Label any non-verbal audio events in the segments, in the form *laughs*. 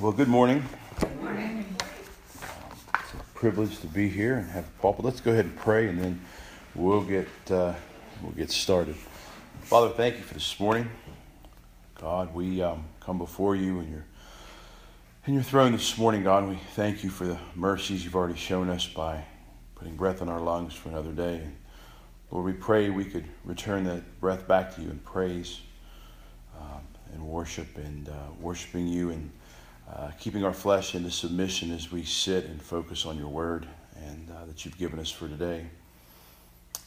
Well, good morning. Good morning. It's a privilege to be here and have a pulpit. Let's go ahead and pray, and then we'll get uh, we'll get started. Father, thank you for this morning. God, we um, come before you in your in your throne this morning, God. We thank you for the mercies you've already shown us by putting breath in our lungs for another day. Lord, we pray we could return that breath back to you in praise um, and worship and uh, worshiping you and uh, keeping our flesh into submission as we sit and focus on your word and uh, that you've given us for today.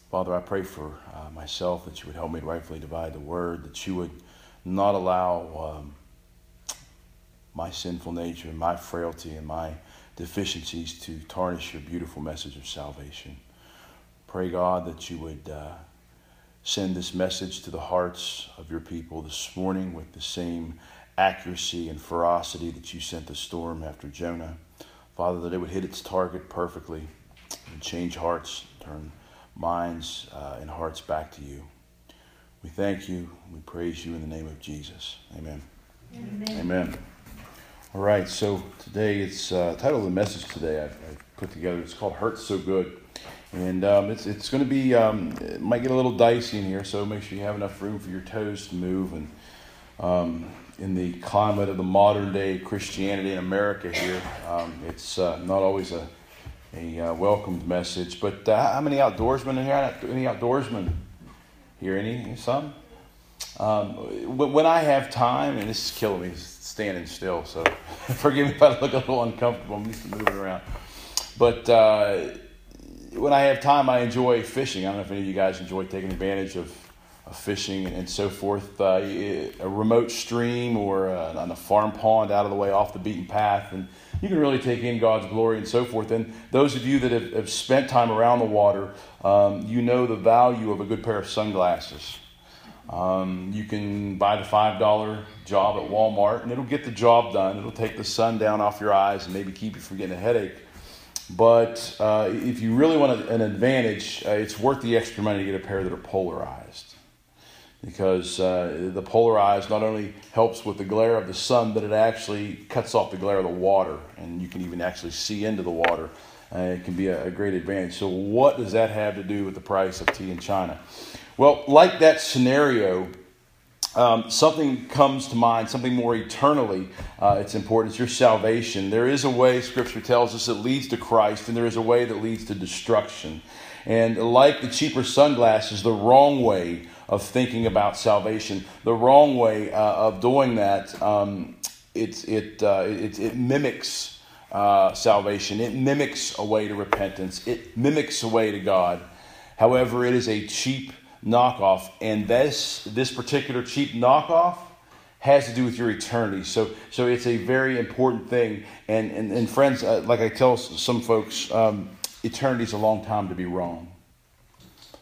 Father, I pray for uh, myself that you would help me rightfully divide the word, that you would not allow um, my sinful nature and my frailty and my deficiencies to tarnish your beautiful message of salvation. Pray, God, that you would uh, send this message to the hearts of your people this morning with the same accuracy and ferocity that you sent the storm after Jonah. Father, that it would hit its target perfectly and change hearts, turn minds uh, and hearts back to you. We thank you. We praise you in the name of Jesus. Amen. Amen. Amen. All right, so today it's uh, title of the message today I've, I've, put together. It's called "Hurt So Good," and um, it's it's going to be um, it might get a little dicey in here, so make sure you have enough room for your toes to move and um, in the climate of the modern day Christianity in America here, um, it's uh, not always a, a uh, welcomed message. But uh, how many outdoorsmen in here? Any outdoorsmen here? Any? Some? Um, when I have time, and this is killing me standing still, so *laughs* forgive me if I look a little uncomfortable. I'm used to moving around. But uh, when I have time, I enjoy fishing. I don't know if any of you guys enjoy taking advantage of fishing and so forth, uh, a remote stream or uh, on a farm pond out of the way off the beaten path. And you can really take in God's glory and so forth. And those of you that have, have spent time around the water, um, you know the value of a good pair of sunglasses. Um, you can buy the $5 job at Walmart and it'll get the job done. It'll take the sun down off your eyes and maybe keep you from getting a headache. But uh, if you really want an advantage, uh, it's worth the extra money to get a pair that are polarized because uh, the polarized not only helps with the glare of the sun, but it actually cuts off the glare of the water, and you can even actually see into the water. Uh, it can be a, a, great advantage. So, what does that have to do with the price of tea in China? Well, like that scenario, um, something comes to mind, something more eternally. Uh, it's important. It's your salvation. There is a way, Scripture tells us, that leads to Christ, and there is a way that leads to destruction. And like the cheaper sunglasses, the wrong way of thinking about salvation. The wrong way uh, of doing that, um, it, it, uh, it, it, mimics uh, salvation, it mimics a way to repentance, it mimics a way to God. However, it is a cheap knockoff, and this, this particular cheap knockoff has to do with your eternity. So, so it's a very important thing. And, and, and friends, uh, like I tell some folks, um, eternity is a long time to be wrong.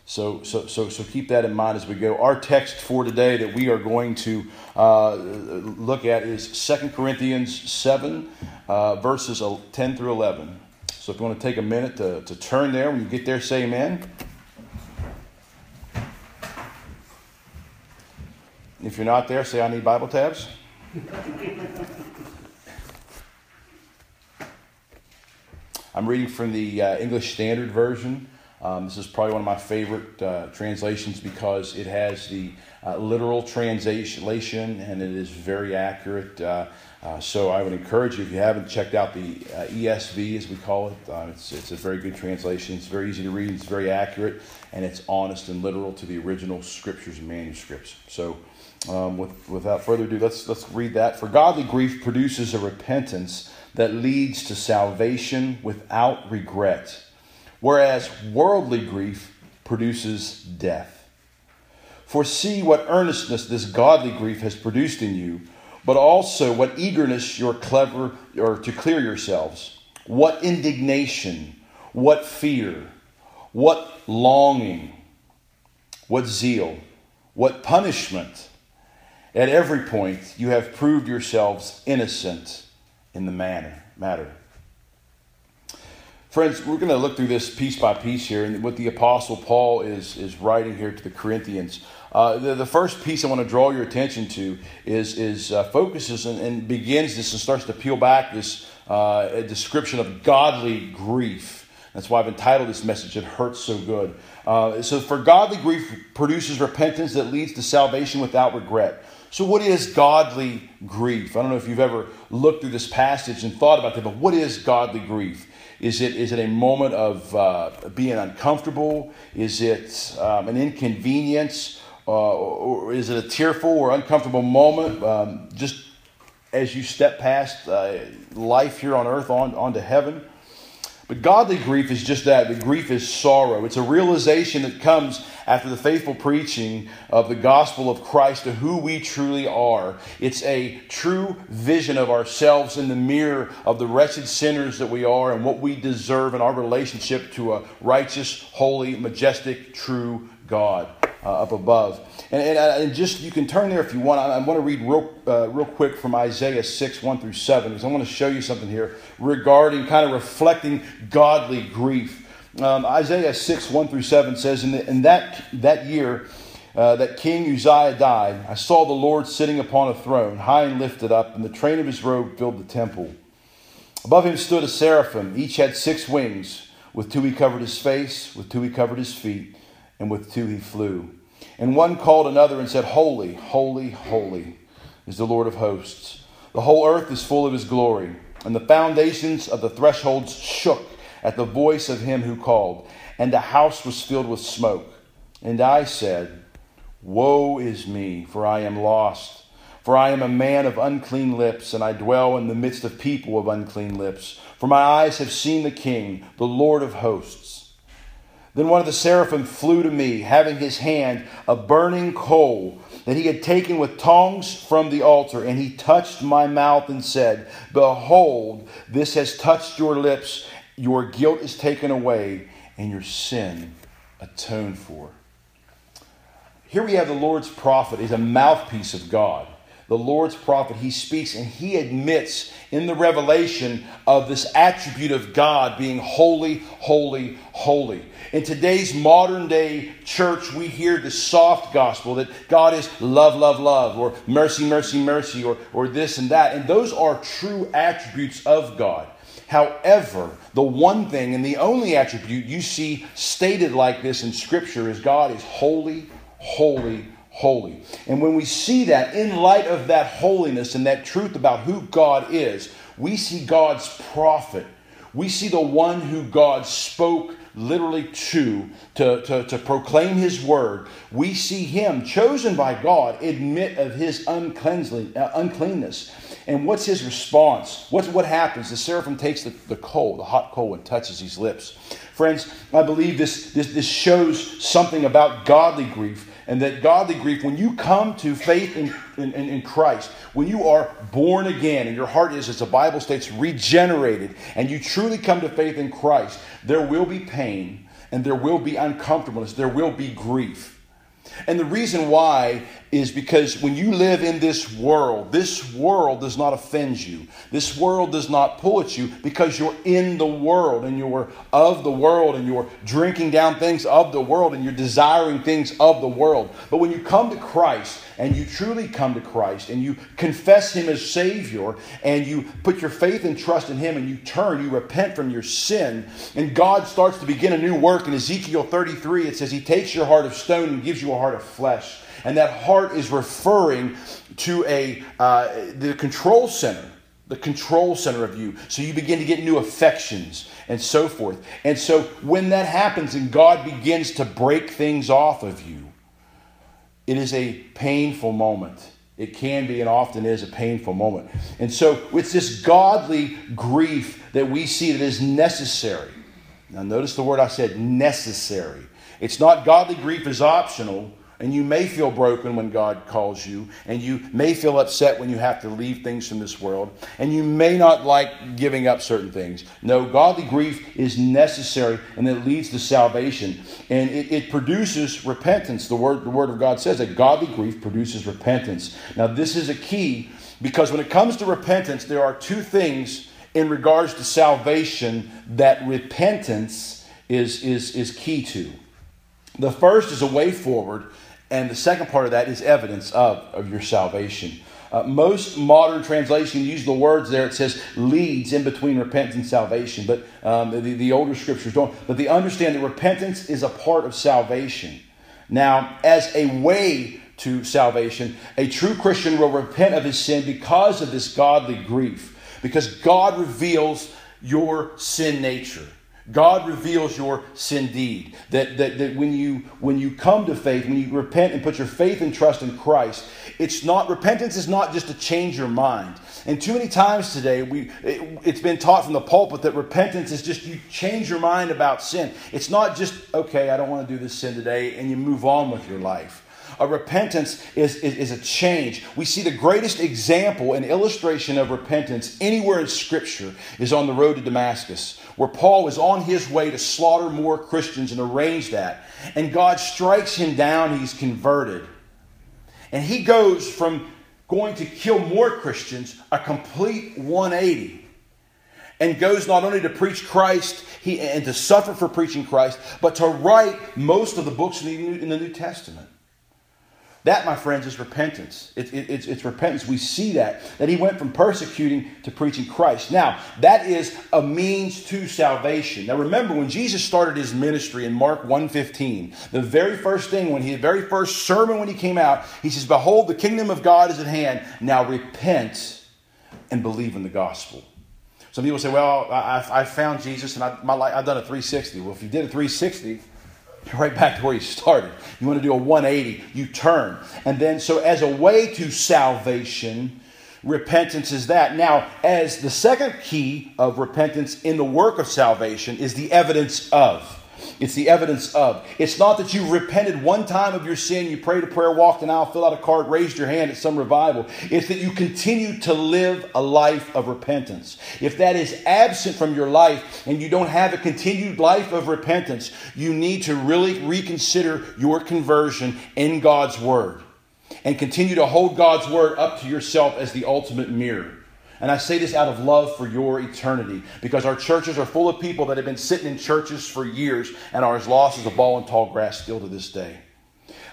So, so, so, so keep that in mind as we go. Our text for today that we are going to uh, look at is Second Corinthians 7, uh, verses 10 through 11. So if you want to take a minute to, to turn there, when you get there, say amen. If you're not there, say, I need Bible tabs. *laughs* I'm reading from the uh, English Standard Version. Um, this is probably one of my favorite uh, translations because it has the uh, literal translation and it is very accurate. Uh, uh so I would encourage you, if you haven't checked out the uh, ESV, as we call it, uh, it's, it's a very good translation. It's very easy to read, it's very accurate, and it's honest and literal to the original scriptures and manuscripts. So um, with, without further ado, let's, let's read that. For godly grief produces a repentance that leads to salvation without regret whereas worldly grief produces death. For see what earnestness this godly grief has produced in you, but also what eagerness you're clever or to clear yourselves, what indignation, what fear, what longing, what zeal, what punishment. At every point you have proved yourselves innocent in the manner, matter. Friends, we're going to look through this piece by piece here, and what the Apostle Paul is, is writing here to the Corinthians. Uh, the, the, first piece I want to draw your attention to is, is uh, focuses and, and, begins this and starts to peel back this uh, description of godly grief. That's why I've entitled this message, It Hurts So Good. Uh, so, for godly grief produces repentance that leads to salvation without regret. So, what is godly grief? I don't know if you've ever looked through this passage and thought about that, but what is godly grief? Is it, is it a moment of uh, being uncomfortable? Is it um, an inconvenience? Uh, or is it a tearful or uncomfortable moment um, just as you step past uh, life here on earth on, on to heaven? But godly grief is just that. The grief is sorrow. It's a realization that comes after the faithful preaching of the gospel of Christ to who we truly are. It's a true vision of ourselves in the mirror of the wretched sinners that we are and what we deserve in our relationship to a righteous, holy, majestic, true God uh, up above. And, and, uh, and, just you can turn there if you want. I, I want to read real, uh, real quick from Isaiah 6, 1 through 7, because I want to show you something here regarding kind of reflecting godly grief. Um, Isaiah 6, 1 through 7 says, In, the, in that, that year uh, that King Uzziah died, I saw the Lord sitting upon a throne, high and lifted up, and the train of his robe filled the temple. Above him stood a seraphim. Each had six wings. With two he covered his face, with two he covered his feet, and with two he flew. And one called another and said, Holy, holy, holy is the Lord of hosts. The whole earth is full of his glory. And the foundations of the thresholds shook at the voice of him who called, and the house was filled with smoke. And I said, Woe is me, for I am lost. For I am a man of unclean lips, and I dwell in the midst of people of unclean lips. For my eyes have seen the King, the Lord of hosts. Then one of the seraphim flew to me, having his hand a burning coal that he had taken with tongs from the altar, and he touched my mouth and said, Behold, this has touched your lips, your guilt is taken away, and your sin atoned for. Here we have the Lord's prophet, is a mouthpiece of God the Lord's prophet, he speaks and he admits in the revelation of this attribute of God being holy, holy, holy. In today's modern day church, we hear the soft gospel that God is love, love, love, or mercy, mercy, mercy, or, or this and that. And those are true attributes of God. However, the one thing and the only attribute you see stated like this in Scripture is God is holy, holy, holy. And when we see that, in light of that holiness and that truth about who God is, we see God's prophet. We see the one who God spoke literally to, to, to, to proclaim his word. We see him, chosen by God, admit of his uh, uncleanness. And what's his response? What's, what happens? The seraphim takes the, the coal, the hot coal, and touches his lips. Friends, I believe this, this, this shows something about godly grief and that godly grief, when you come to faith in, in, in, Christ, when you are born again and your heart is, as the Bible states, regenerated, and you truly come to faith in Christ, there will be pain and there will be uncomfortableness, there will be grief. And the reason why is because when you live in this world, this world does not offend you. This world does not pull at you because you're in the world and you're of the world and you're drinking down things of the world and you're desiring things of the world. But when you come to Christ and you truly come to Christ and you confess Him as Savior and you put your faith and trust in Him and you turn, you repent from your sin, and God starts to begin a new work. In Ezekiel 33, it says He takes your heart of stone and gives you a heart of flesh. And that heart is referring to a uh, the control center, the control center of you. So you begin to get new affections and so forth. And so when that happens and God begins to break things off of you, it is a painful moment. It can be and often is a painful moment. And so it's this godly grief that we see that is necessary. Now, notice the word I said necessary. It's not godly grief is optional, and you may feel broken when God calls you, and you may feel upset when you have to leave things from this world, and you may not like giving up certain things. No, godly grief is necessary, and it leads to salvation, and it, it produces repentance. The word, the word of God says that godly grief produces repentance. Now, this is a key because when it comes to repentance, there are two things in regards to salvation that repentance is, is, is key to. The first is a way forward, And the second part of that is evidence of, of your salvation. Uh, most modern translations use the words there. It says leads in between repentance and salvation, but um, the, the older scriptures don't. But they understand that repentance is a part of salvation. Now, as a way to salvation, a true Christian will repent of his sin because of this godly grief, because God reveals your sin nature. God reveals your sin deed. That, that, that when, you, when you come to faith, when you repent and put your faith and trust in Christ, it's not, repentance is not just to change your mind. And too many times today, we, it, it's been taught from the pulpit that repentance is just you change your mind about sin. It's not just, okay, I don't want to do this sin today, and you move on with your life. A repentance is, is, is, a change. We see the greatest example and illustration of repentance anywhere in Scripture is on the road to Damascus, where Paul was on his way to slaughter more Christians and arrange that. And God strikes him down, he's converted. And he goes from going to kill more Christians, a complete 180 and goes not only to preach Christ he, and to suffer for preaching Christ, but to write most of the books in the New, in the New Testament. That, my friends, is repentance. It, it, it's, it's repentance. We see that, that he went from persecuting to preaching Christ. Now, that is a means to salvation. Now, remember, when Jesus started his ministry in Mark 1.15, the very first thing, when he, the very first sermon when he came out, he says, Behold, the kingdom of God is at hand. Now repent and believe in the gospel. Some people say, well, I, I found Jesus and I, my life, I've done a 360. Well, if you did a 360, you're right back to where you started. You want to do a 180, you turn. And then, so as a way to salvation, repentance is that. Now, as the second key of repentance in the work of salvation is the evidence of. It's the evidence of. It's not that you repented one time of your sin, you prayed a prayer, walked an aisle, filled out a card, raised your hand at some revival. It's that you continue to live a life of repentance. If that is absent from your life and you don't have a continued life of repentance, you need to really reconsider your conversion in God's Word and continue to hold God's Word up to yourself as the ultimate mirror. And I say this out of love for your eternity because our churches are full of people that have been sitting in churches for years and are as lost as a ball in tall grass still to this day.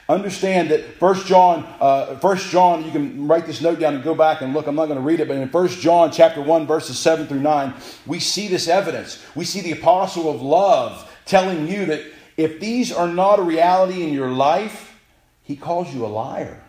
Understand that First John, uh, First John, you can write this note down and go back and look. I'm not going to read it, but in First John chapter 1, verses 7 through 9, we see this evidence. We see the apostle of love telling you that if these are not a reality in your life, he calls you a liar.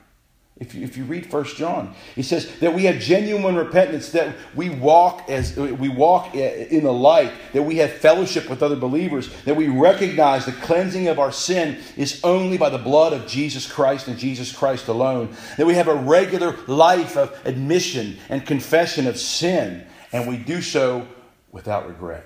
If you, if you read First John, he says that we have genuine repentance, that we walk as we walk in the light, that we have fellowship with other believers, that we recognize the cleansing of our sin is only by the blood of Jesus Christ and Jesus Christ alone, that we have a regular life of admission and confession of sin, and we do so without regret.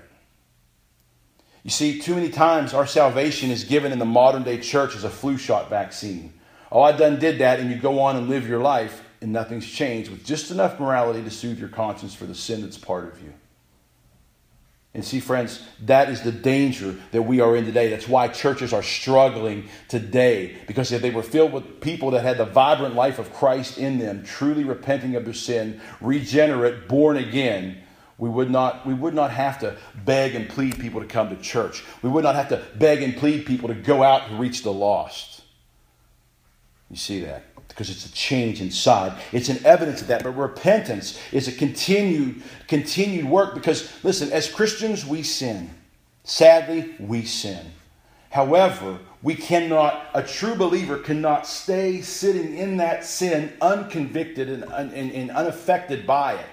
You see, too many times our salvation is given in the modern day church as a flu shot vaccine. Oh, I done did that, and you go on and live your life, and nothing's changed with just enough morality to soothe your conscience for the sin that's part of you. And see, friends, that is the danger that we are in today. That's why churches are struggling today. Because if they were filled with people that had the vibrant life of Christ in them, truly repenting of their sin, regenerate, born again, we would not, we would not have to beg and plead people to come to church. We would not have to beg and plead people to go out and reach the lost. You see that? Because it's a change inside. It's an evidence of that. But repentance is a continued, continued work because, listen, as Christians, we sin. Sadly, we sin. However, we cannot, a true believer cannot stay sitting in that sin unconvicted and, and, and unaffected by it.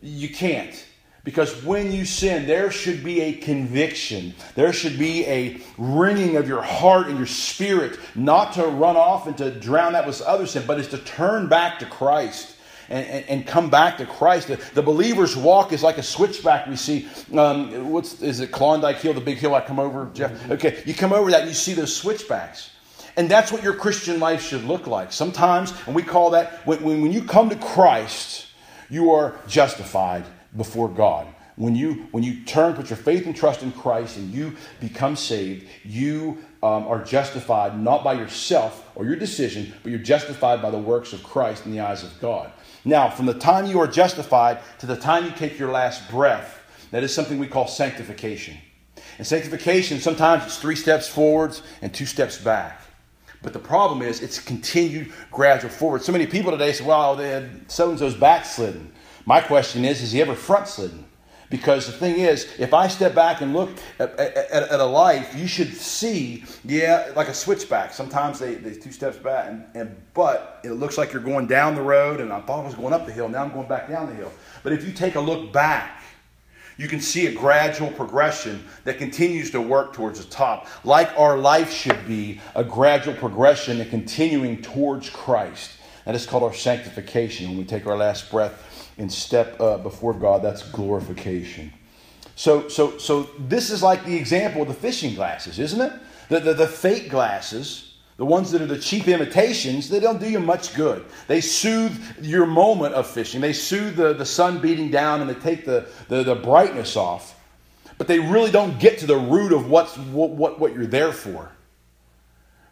You can't. Because when you sin, there should be a conviction. There should be a wringing of your heart and your spirit, not to run off and to drown that with other sin, but is to turn back to Christ. And, and, and, come back to Christ. The, the, believer's walk is like a switchback we see. Um, what's is it Klondike Hill, the big hill I come over, Jeff? Mm-hmm. Okay, you come over that and you see those switchbacks. And that's what your Christian life should look like. Sometimes, and we call that when, when you come to Christ, you are justified before God. When you, when you turn, put your faith and trust in Christ, and you become saved, you um, are justified not by yourself or your decision, but you're justified by the works of Christ in the eyes of God. Now, from the time you are justified to the time you take your last breath, that is something we call sanctification. And sanctification, sometimes it's three steps forwards and two steps back. But the problem is it's continued gradual forward. So many people today say, well, so and so's backslidden. My question is, is he ever front slidden? Because the thing is, if I step back and look at, at, at, a life, you should see, yeah, like a switchback. Sometimes they, they two steps back, and, and but it looks like you're going down the road, and I thought I was going up the hill. Now I'm going back down the hill. But if you take a look back, you can see a gradual progression that continues to work towards the top. Like our life should be a gradual progression and continuing towards Christ. That is called our sanctification. When we take our last breath and step uh, before God, that's glorification. So, so, so this is like the example of the fishing glasses, isn't it? The, the, the fake glasses the ones that are the cheap imitations, they don't do you much good. They soothe your moment of fishing. They soothe the, the sun beating down and they take the, the, the brightness off. But they really don't get to the root of what's, what, what, what you're there for.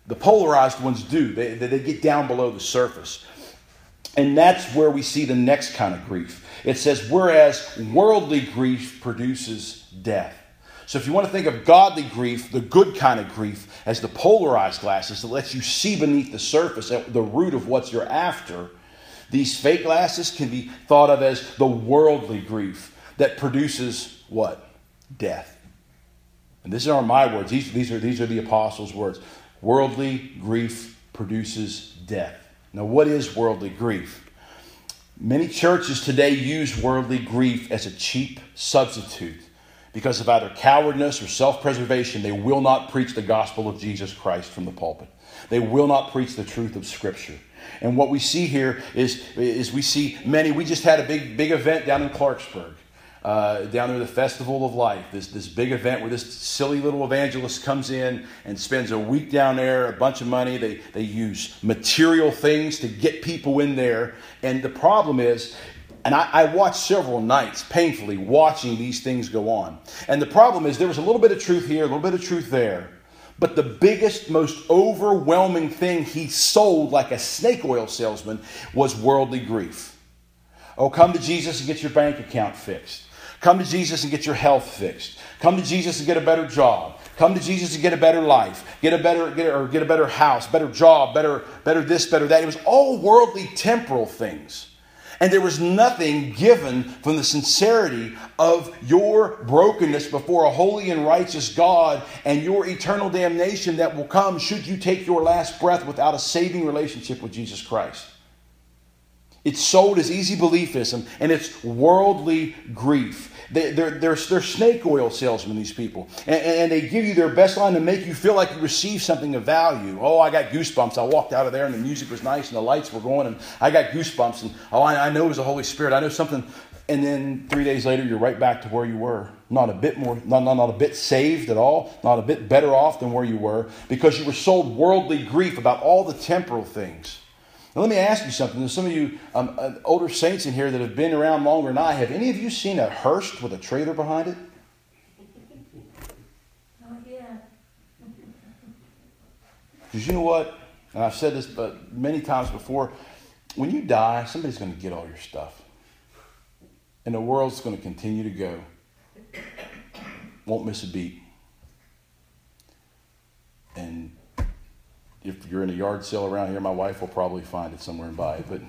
The polarized ones do, they, they get down below the surface. And that's where we see the next kind of grief. It says, whereas worldly grief produces death. So if you want to think of godly grief, the good kind of grief, as the polarized glasses that lets you see beneath the surface at the root of what you're after, these fake glasses can be thought of as the worldly grief that produces what? Death. And these aren't my words. These, these, are, these are the apostles' words. Worldly grief produces death. Now, what is worldly grief? Many churches today use worldly grief as a cheap substitute because of either cowardness or self preservation, they will not preach the gospel of Jesus Christ from the pulpit. They will not preach the truth of Scripture. And what we see here is, is we see many. We just had a big, big event down in Clarksburg. Uh, down there, the Festival of Life, this, this big event where this silly little evangelist comes in and spends a week down there, a bunch of money. They, they use material things to get people in there. And the problem is, and I, I, watched several nights painfully watching these things go on. And the problem is, there was a little bit of truth here, a little bit of truth there. But the biggest, most overwhelming thing he sold like a snake oil salesman was worldly grief. Oh, come to Jesus and get your bank account fixed. Come to Jesus and get your health fixed. Come to Jesus and get a better job. Come to Jesus and get a better life, get a better, get a, or get a better house, better job, better, better this, better that. It was all worldly, temporal things. And there was nothing given from the sincerity of your brokenness before a holy and righteous God and your eternal damnation that will come should you take your last breath without a saving relationship with Jesus Christ. It's sold as easy beliefism and it's worldly grief. They, are they're, they're snake oil salesmen, these people. And, and, they give you their best line to make you feel like you received something of value. Oh, I got goosebumps. I walked out of there and the music was nice and the lights were going and I got goosebumps. And oh, I, I know it was the Holy Spirit. I know something. And then three days later, you're right back to where you were. Not a bit more, not, not, not a bit saved at all, not a bit better off than where you were because you were sold worldly grief about all the temporal things. Now, let me ask you something. There's some of you um, uh, older saints in here that have been around longer than I have. Any of you seen a hearse with a trailer behind it? Oh, yeah. Because you know what? And I've said this but many times before. When you die, somebody's going to get all your stuff. And the world's going to continue to go. Won't miss a beat. And if you're in a yard sale around here, my wife will probably find it somewhere and buy it. But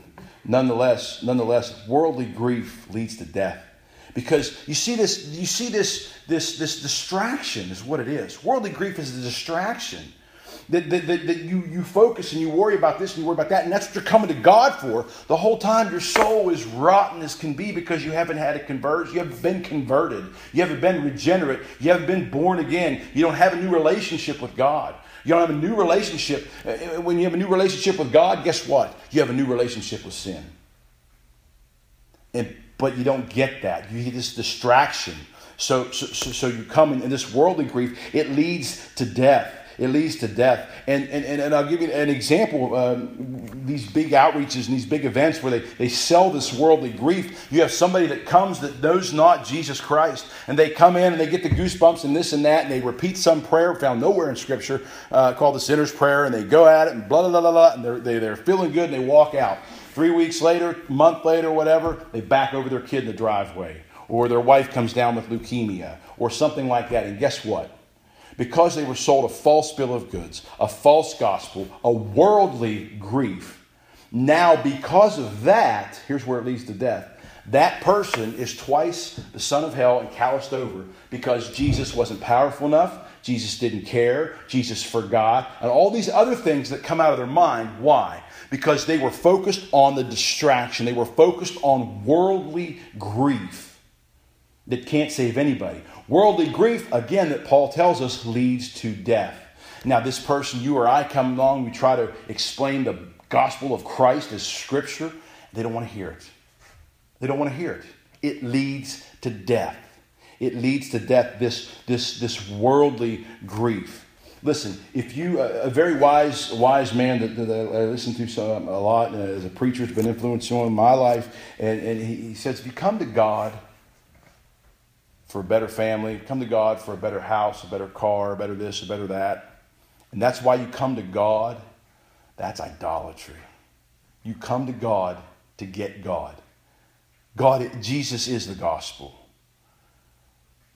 nonetheless, nonetheless, worldly grief leads to death. Because you see this, you see this, this, this distraction is what it is. Worldly grief is a distraction. That, that, that, that, you, you focus and you worry about this and you worry about that, and that's what you're coming to God for. The whole time your soul is rotten as can be because you haven't had a conversion. You haven't been converted. You haven't been regenerate. You haven't been born again. You don't have a new relationship with God. You don't have a new relationship. Uh, when you have a new relationship with God, guess what? You have a new relationship with sin. And, but you don't get that. You get this distraction. So, so, so you come in, in this worldly grief, it leads to death it leads to death. And, and, and I'll give you an example. Um, these big outreaches and these big events where they, they sell this worldly grief, you have somebody that comes that knows not Jesus Christ, and they come in and they get the goosebumps and this and that, and they repeat some prayer found nowhere in Scripture uh, called the sinner's prayer, and they go at it and blah, blah, blah, blah, and they're, they, they're feeling good and they walk out. Three weeks later, month later, whatever, they back over their kid in the driveway. Or their wife comes down with leukemia or something like that. And guess what? Because they were sold a false bill of goods, a false gospel, a worldly grief. Now, because of that, here's where it leads to death. That person is twice the son of hell and calloused over because Jesus wasn't powerful enough, Jesus didn't care, Jesus forgot, and all these other things that come out of their mind. Why? Because they were focused on the distraction, they were focused on worldly grief that can't save anybody. Worldly grief, again, that Paul tells us, leads to death. Now, this person, you or I, come along, we try to explain the gospel of Christ as scripture. They don't want to hear it. They don't want to hear it. It leads to death. It leads to death, this, this, this worldly grief. Listen, if you, a very wise, wise man that, that I listen to some, a lot uh, as a preacher, has been influential in my life, and, and he says, if you come to God for a better family, come to God for a better house, a better car, a better this, a better that, and that's why you come to God, that's idolatry. You come to God to get God. God, Jesus is the gospel.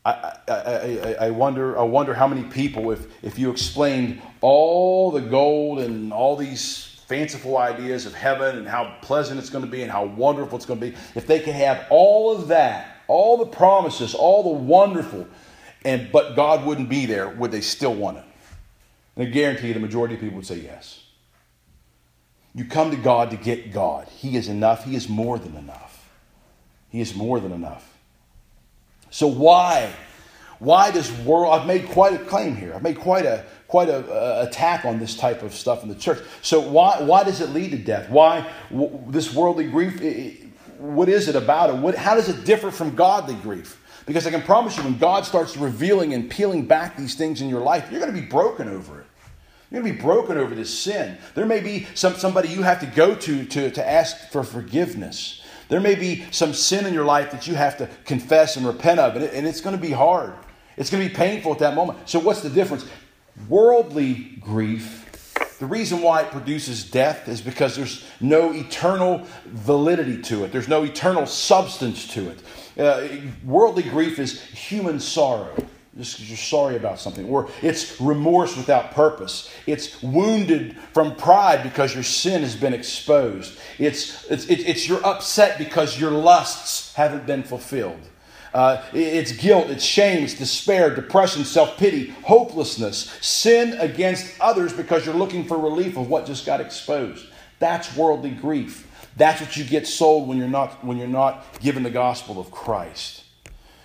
I, I, I, I, wonder, I wonder how many people, if, if you explained all the gold and all these fanciful ideas of heaven and how pleasant it's going to be and how wonderful it's going to be, if they could have all of that, all the promises, all the wonderful, and but God wouldn't be there, would they still want it? And I guarantee you the majority of people would say yes. You come to God to get God. He is enough, He is more than enough. He is more than enough. So why? Why does world? I've made quite a claim here. I've made quite a quite a, attack on this type of stuff in the church. So why why does it lead to death? Why w- this worldly grief? It, what is it about it? What, how does it differ from godly grief? Because I can promise you, when God starts revealing and peeling back these things in your life, you're going to be broken over it. You're going to be broken over this sin. There may be some, somebody you have to go to, to to ask for forgiveness. There may be some sin in your life that you have to confess and repent of, and, it, and it's going to be hard. It's going to be painful at that moment. So, what's the difference? Worldly grief, the reason why it produces death is because there's no eternal validity to it, there's no eternal substance to it. Uh, worldly grief is human sorrow just because you're sorry about something. Or it's remorse without purpose. It's wounded from pride because your sin has been exposed. It's, it's, it's you're upset because your lusts haven't been fulfilled. Uh, it's guilt, it's shame, it's despair, depression, self pity, hopelessness, sin against others because you're looking for relief of what just got exposed. That's worldly grief. That's what you get sold when you're not, when you're not given the gospel of Christ.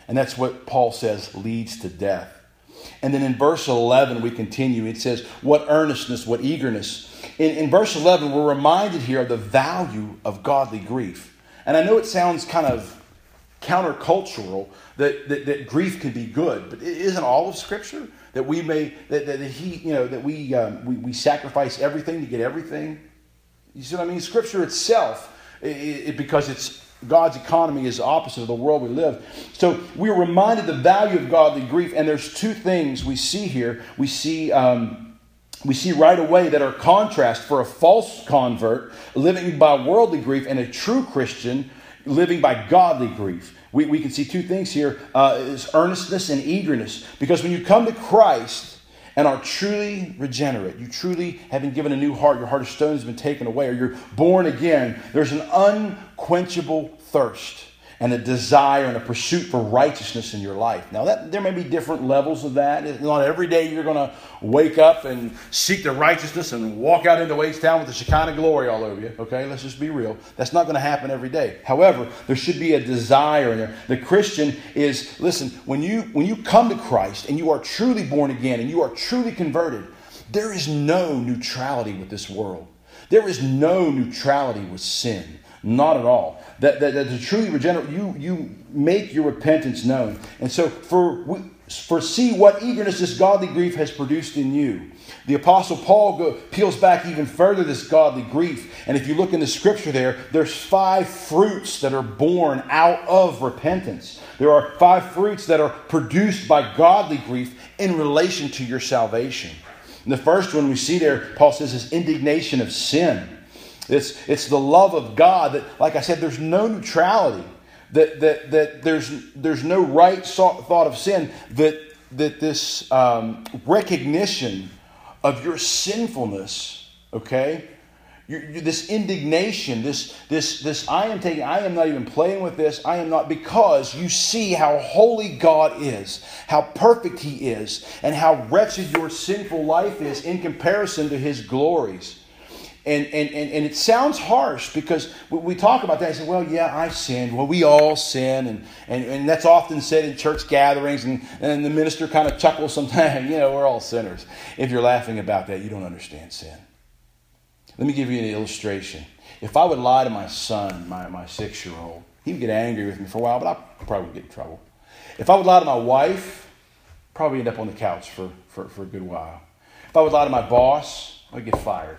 And that's what Paul says leads to death. And then in verse 11, we continue. It says, What earnestness, what eagerness. In, in verse 11, we're reminded here of the value of godly grief. And I know it sounds kind of countercultural that, that, that grief can be good, but isn't all of Scripture that we may, that, that, he, you know, that we, um, we, we sacrifice everything to get everything? You see what I mean? Scripture itself, it, it, because it's God's economy is opposite of the world we live. So we're reminded the value of godly grief, and there's two things we see here. We see. Um, we see right away that our contrast for a false convert living by worldly grief and a true Christian living by godly grief. We, we can see two things here uh, is earnestness and eagerness. Because when you come to Christ, and are truly regenerate, you truly have been given a new heart, your heart of stone has been taken away, or you're born again, there's an unquenchable thirst and a desire and a pursuit for righteousness in your life. Now, that, there may be different levels of that. Not every day you're going to wake up and seek the righteousness and walk out into H Town with the Shekinah glory all over you. Okay, let's just be real. That's not going to happen every day. However, there should be a desire in there. The Christian is listen when you when you come to Christ and you are truly born again and you are truly converted. There is no neutrality with this world. There is no neutrality with sin. Not at all. That, that, that to truly regenerate, you, you make your repentance known. And so, for, for see what eagerness this godly grief has produced in you. The Apostle Paul go, peels back even further this godly grief. And if you look in the scripture there, there's five fruits that are born out of repentance. There are five fruits that are produced by godly grief in relation to your salvation. And the first one we see there, Paul says, is indignation of sin. It's, it's the love of God that, like I said, there's no neutrality. That, that, that there's, there's no right thought of sin that that this um, recognition of your sinfulness, okay, you this indignation, this, this, this, I am taking, I am not even playing with this, I am not, because you see how holy God is, how perfect He is, and how wretched your sinful life is in comparison to His glories. And, and, and, and it sounds harsh because we talk about that and say, well, yeah, I sinned. Well, we all sin. And, and, and that's often said in church gatherings. And, and the minister kind of chuckles sometimes, *laughs* you know, we're all sinners. If you're laughing about that, you don't understand sin. Let me give you an illustration. If I would lie to my son, my, my six year old, he would get angry with me for a while, but I probably would get in trouble. If I would lie to my wife, probably end up on the couch for, for, for a good while. If I would lie to my boss, I'd get fired.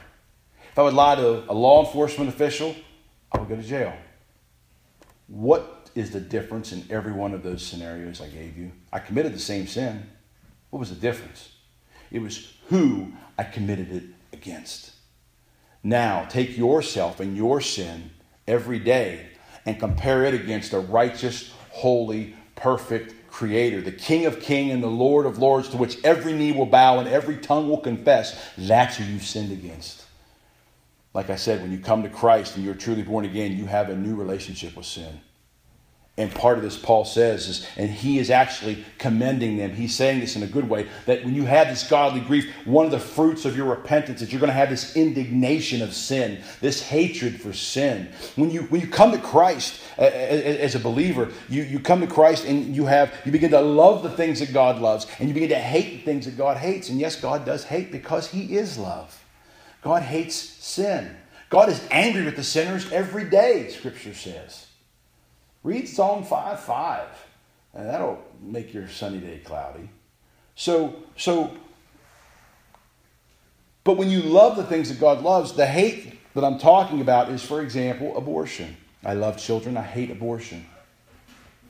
If I would lie to a law enforcement official, I would go to jail. What is the difference in every one of those scenarios I gave you? I committed the same sin. What was the difference? It was who I committed it against. Now, take yourself and your sin every day and compare it against a righteous, holy, perfect Creator, the King of kings and the Lord of lords, to which every knee will bow and every tongue will confess. That's who you've sinned against. Like I said, when you come to Christ and you're truly born again, you have a new relationship with sin. And part of this, Paul says, is, and he is actually commending them. He's saying this in a good way that when you have this godly grief, one of the fruits of your repentance is you're going to have this indignation of sin, this hatred for sin. When you when you come to Christ as a believer, you, you come to Christ and you have you begin to love the things that God loves, and you begin to hate the things that God hates. And yes, God does hate because He is love. God hates sin. God is angry with the sinners every day, Scripture says. Read Psalm 5 5, and that'll make your sunny day cloudy. So, so, but when you love the things that God loves, the hate that I'm talking about is, for example, abortion. I love children, I hate abortion.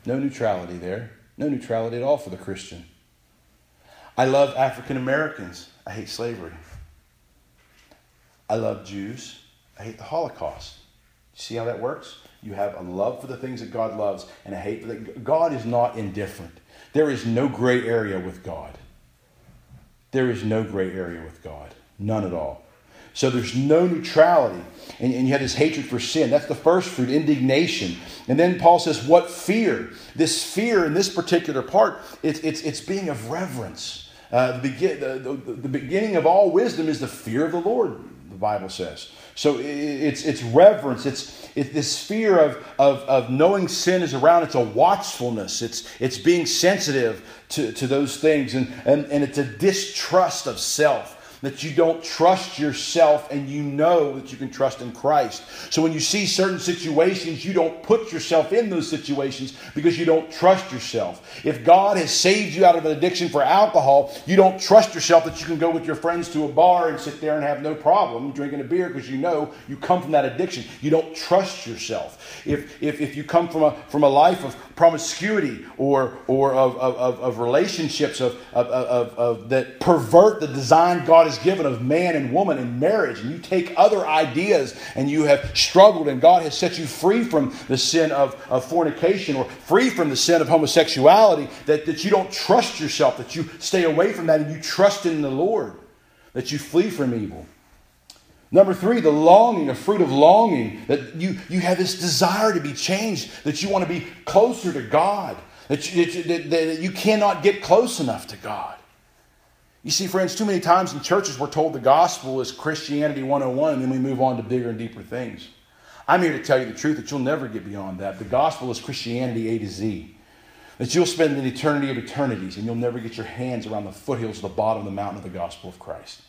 No neutrality there. No neutrality at all for the Christian. I love African Americans. I hate slavery. I love Jews. I hate the Holocaust. See how that works? You have a love for the things that God loves and a hate for the God is not indifferent. There is no gray area with God. There is no gray area with God. None at all. So there's no neutrality. And, and, you have this hatred for sin. That's the first fruit, indignation. And then Paul says, What fear? This fear in this particular part, it's, it's, it's being of reverence. Uh, the, begin, the, the, the beginning of all wisdom is the fear of the Lord the Bible says. So it's, it's reverence, it's, it's this fear of, of, of knowing sin is around, it's a watchfulness, it's, it's being sensitive to, to those things, and, and, and it's a distrust of self that you don't trust yourself and you know that you can trust in Christ. So when you see certain situations, you don't put yourself in those situations because you don't trust yourself. If God has saved you out of an addiction for alcohol, you don't trust yourself that you can go with your friends to a bar and sit there and have no problem drinking a beer because you know you come from that addiction. You don't trust yourself. If, if, if you come from a, from a life of promiscuity or, or of, of, of relationships of, of, of, of that pervert the design God has given of man and woman in marriage, and you take other ideas and you have struggled, and God has set you free from the sin of, of fornication or free from the sin of homosexuality, that, that you don't trust yourself, that you stay away from that and you trust in the Lord, that you flee from evil. Number three, the longing, a fruit of longing, that you, you have this desire to be changed, that you want to be closer to God, that you, that, that you cannot get close enough to God. You see, friends, too many times in churches we're told the gospel is Christianity 101 and then we move on to bigger and deeper things. I'm here to tell you the truth that you'll never get beyond that. The gospel is Christianity A to Z. That you'll spend an eternity of eternities and you'll never get your hands around the foothills of the bottom of the mountain of the gospel of Christ.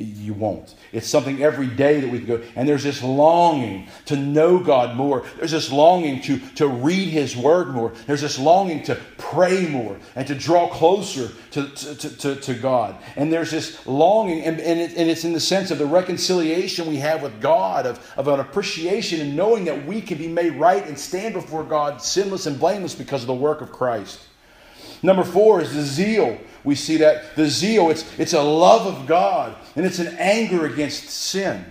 You won't. It's something every day that we can go. And there's this longing to know God more. There's this longing to, to read His Word more. There's this longing to pray more and to draw closer to, to, to, to God. And there's this longing, and, and, it, and it's in the sense of the reconciliation we have with God, of, of an appreciation and knowing that we can be made right and stand before God sinless and blameless because of the work of Christ. Number four is the zeal we see that the zeal, it's, it's a love of God and it's an anger against sin.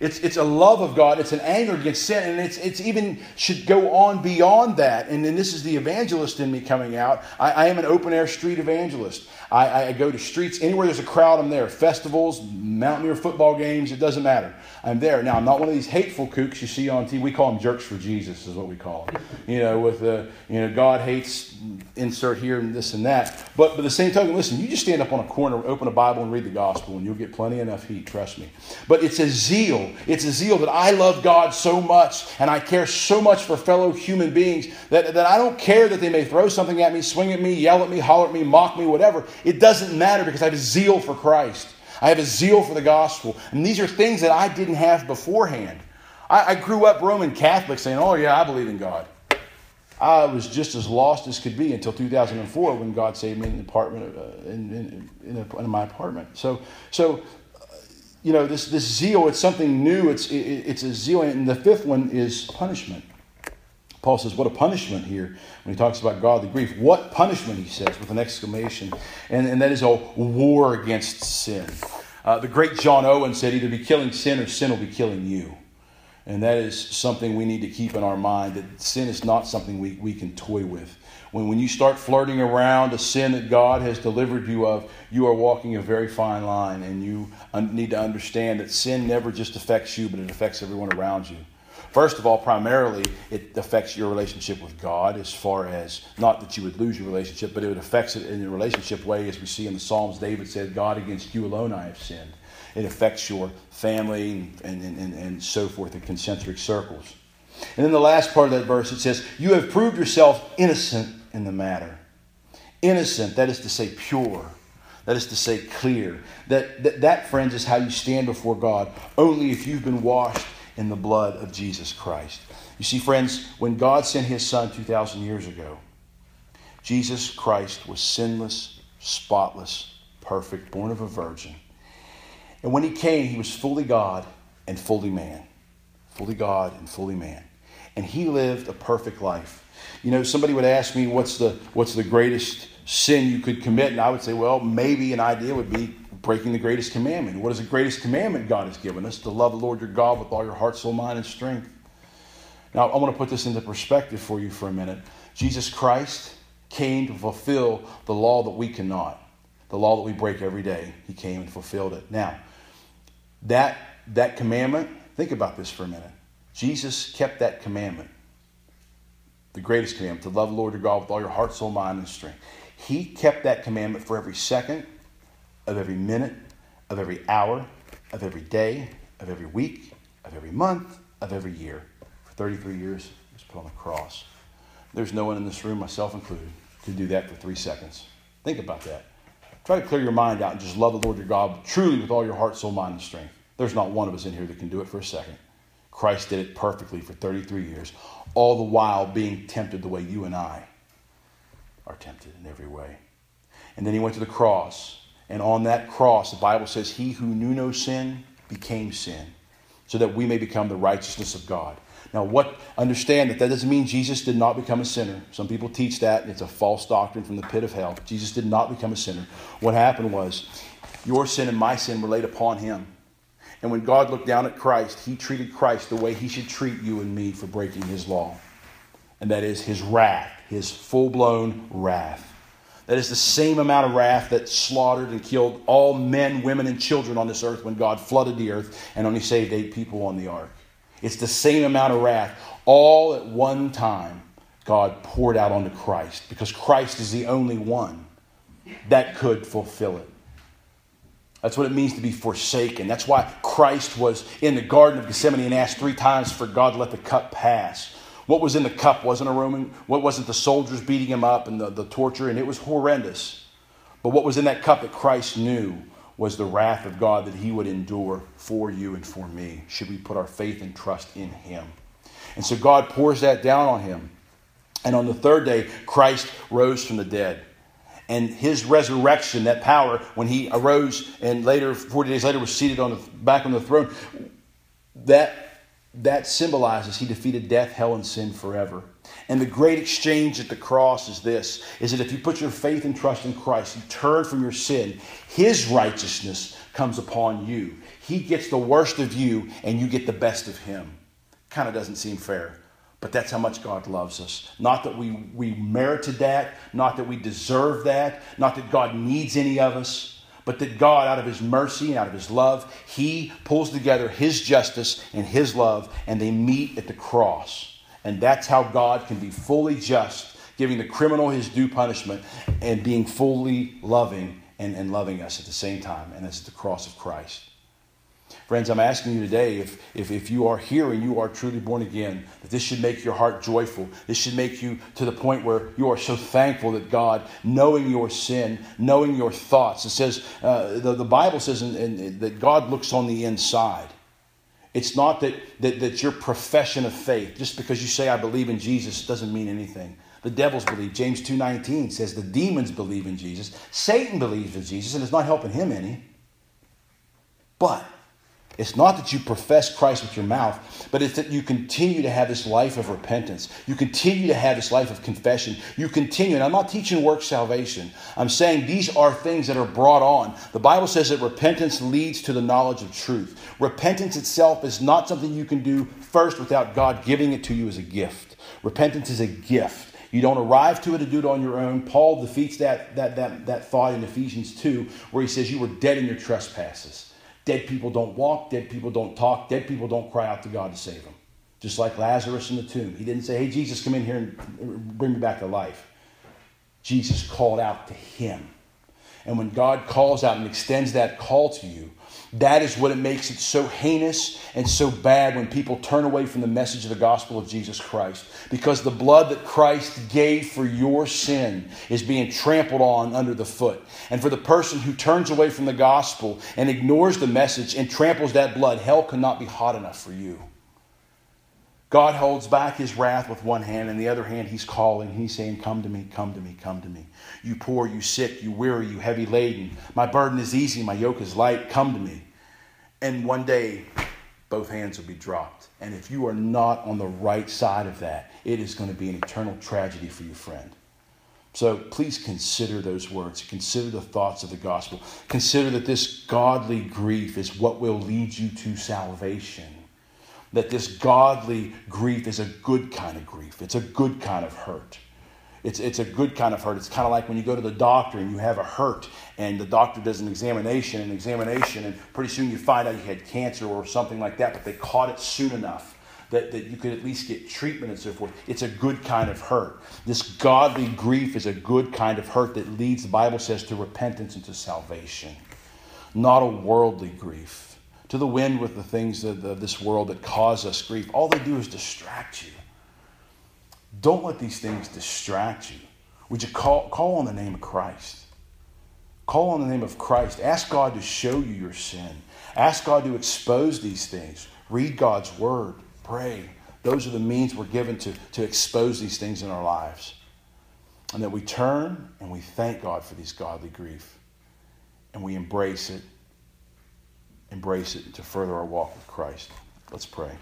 It's, it's a love of God. It's an anger against sin. And it's, it's even should go on beyond that. And then this is the evangelist in me coming out. I, I am an open air street evangelist. I, I, go to streets, anywhere there's a crowd, I'm there. Festivals, Mountaineer football games, it doesn't matter. I'm there. Now, I'm not one of these hateful kooks you see on TV. We call them jerks for Jesus, is what we call them. You know, with the, you know, God hates, insert here and this and that. But, but the same token, listen, you just stand up on a corner, open a Bible, and read the gospel, and you'll get plenty enough heat, trust me. But it's a zeal. It's a zeal that I love God so much, and I care so much for fellow human beings that, that I don't care that they may throw something at me, swing at me, yell at me, holler at me, mock me, whatever. It doesn't matter because I have a zeal for Christ. I have a zeal for the gospel. And these are things that I didn't have beforehand. I, I grew up Roman Catholic saying, oh, yeah, I believe in God. I was just as lost as could be until 2004 when God saved me in the apartment, uh, in, in, in, in, my apartment. So, so you know, this, this zeal, it's something new. It's, it, it's a zeal. And the fifth one is punishment. Paul says, What a punishment here when he talks about godly grief. What punishment, he says, with an exclamation. And, and that is a war against sin. Uh, the great John Owen said, Either be killing sin or sin will be killing you. And that is something we need to keep in our mind that sin is not something we, we can toy with. When, when you start flirting around a sin that God has delivered you of, you are walking a very fine line. And you un- need to understand that sin never just affects you, but it affects everyone around you. First of all, primarily, it affects your relationship with God as far as not that you would lose your relationship, but it affects it in a relationship way, as we see in the Psalms. David said, God, against you alone I have sinned. It affects your family and, and, and, and so forth in concentric circles. And then the last part of that verse, it says, You have proved yourself innocent in the matter. Innocent, that is to say, pure. That is to say, clear. That, that, that, friends, is how you stand before God, only if you've been washed in the blood of Jesus Christ. You see, friends, when God sent his Son 2,000 years ago, Jesus Christ was sinless, spotless, perfect, born of a virgin. And when he came, he was fully God and fully man. Fully God and fully man. And he lived a perfect life. You know, somebody would ask me, what's the, what's the greatest sin you could commit? And I would say, well, maybe an idea would be breaking the greatest commandment. What is the greatest commandment God has given us? To love the Lord your God with all your heart, soul, mind, and strength. Now, I want to put this into perspective for you for a minute. Jesus Christ came to fulfill the law that we cannot, the law that we break every day. He came and fulfilled it. Now, that, that commandment, think about this for a minute. Jesus kept that commandment, the greatest commandment, to love the Lord your God with all your heart, soul, mind, and strength. He kept that commandment for every second of every minute, of every hour, of every day, of every week, of every month, of every year. For 33 years, he was put on the cross. There's no one in this room, myself included, could do that for three seconds. Think about that. Try to clear your mind out and just love the Lord your God truly with all your heart, soul, mind, and strength. There's not one of us in here that can do it for a second. Christ did it perfectly for 33 years, all the while being tempted the way you and I are tempted in every way. And then he went to the cross and on that cross, the Bible says, He who knew no sin became sin, so that we may become the righteousness of God. Now, what understand that that doesn't mean Jesus did not become a sinner. Some people teach that, and it's a false doctrine from the pit of hell. Jesus did not become a sinner. What happened was, your sin and my sin were laid upon him. And when God looked down at Christ, he treated Christ the way he should treat you and me for breaking his law. And that is his wrath, his full blown wrath. That is the same amount of wrath that slaughtered and killed all men, women, and children on this earth when God flooded the earth and only saved eight people on the ark. It's the same amount of wrath, all at one time, God poured out onto Christ because Christ is the only one that could fulfill it. That's what it means to be forsaken. That's why Christ was in the Garden of Gethsemane and asked three times for God to let the cup pass. What was in the cup wasn't a Roman, what wasn't the soldiers beating him up and the, the torture, and it was horrendous. But what was in that cup that Christ knew was the wrath of God that he would endure for you and for me, should we put our faith and trust in him. And so God pours that down on him. And on the third day, Christ rose from the dead. And his resurrection, that power, when he arose and later, 40 days later, was seated on the, back on the throne, that that symbolizes he defeated death, hell, and sin forever. And the great exchange at the cross is this is that if you put your faith and trust in Christ, you turn from your sin, his righteousness comes upon you. He gets the worst of you and you get the best of him. Kind of doesn't seem fair. But that's how much God loves us. Not that we, we merited that, not that we deserve that, not that God needs any of us, but that God, out of His mercy and out of His love, He pulls together His justice and His love, and they meet at the cross. And that's how God can be fully just, giving the criminal his due punishment, and being fully loving and, and loving us at the same time. And that's the cross of Christ. Friends, I'm asking you today if, if, if you are here and you are truly born again, that this should make your heart joyful. This should make you to the point where you are so thankful that God, knowing your sin, knowing your thoughts, it says, uh, the, the Bible says in, in, that God looks on the inside. It's not that, that, that your profession of faith, just because you say, I believe in Jesus, doesn't mean anything. The devils believe. James 2.19 says the demons believe in Jesus. Satan believes in Jesus, and it's not helping him any. But it's not that you profess Christ with your mouth, but it's that you continue to have this life of repentance. You continue to have this life of confession. You continue, and I'm not teaching work salvation. I'm saying these are things that are brought on. The Bible says that repentance leads to the knowledge of truth. Repentance itself is not something you can do first without God giving it to you as a gift. Repentance is a gift. You don't arrive to it to do it on your own. Paul defeats that, that, that, that thought in Ephesians 2, where he says, You were dead in your trespasses. Dead people don't walk, dead people don't talk, dead people don't cry out to God to save them. Just like Lazarus in the tomb. He didn't say, Hey, Jesus, come in here and bring me back to life. Jesus called out to him. And when God calls out and extends that call to you, that is what it makes it so heinous and so bad when people turn away from the message of the gospel of Jesus Christ. Because the blood that Christ gave for your sin is being trampled on under the foot. And for the person who turns away from the gospel and ignores the message and tramples that blood, hell cannot be hot enough for you. God holds back his wrath with one hand, and the other hand, he's calling. He's saying, Come to me, come to me, come to me. You poor, you sick, you weary, you heavy laden. My burden is easy, my yoke is light. Come to me. And one day, both hands will be dropped. And if you are not on the right side of that, it is going to be an eternal tragedy for your friend. So please consider those words. Consider the thoughts of the gospel. Consider that this godly grief is what will lead you to salvation that this godly grief is a good kind of grief. It's a good kind of hurt. It's, it's a good kind of hurt. It's kind of like when you go to the doctor and you have a hurt, and the doctor does an examination, an examination, and pretty soon you find out you had cancer or something like that, but they caught it soon enough that, that you could at least get treatment and so forth. It's a good kind of hurt. This godly grief is a good kind of hurt that leads, the Bible says, to repentance and to salvation, not a worldly grief to the wind with the things of, this world that cause us grief. All they do is distract you. Don't let these things distract you. Would you call, call on the name of Christ? Call on the name of Christ. Ask God to show you your sin. Ask God to expose these things. Read God's word. Pray. Those are the means we're given to, to expose these things in our lives. And that we turn and we thank God for these godly grief. And we embrace it embrace it to further our walk with Christ. Let's pray.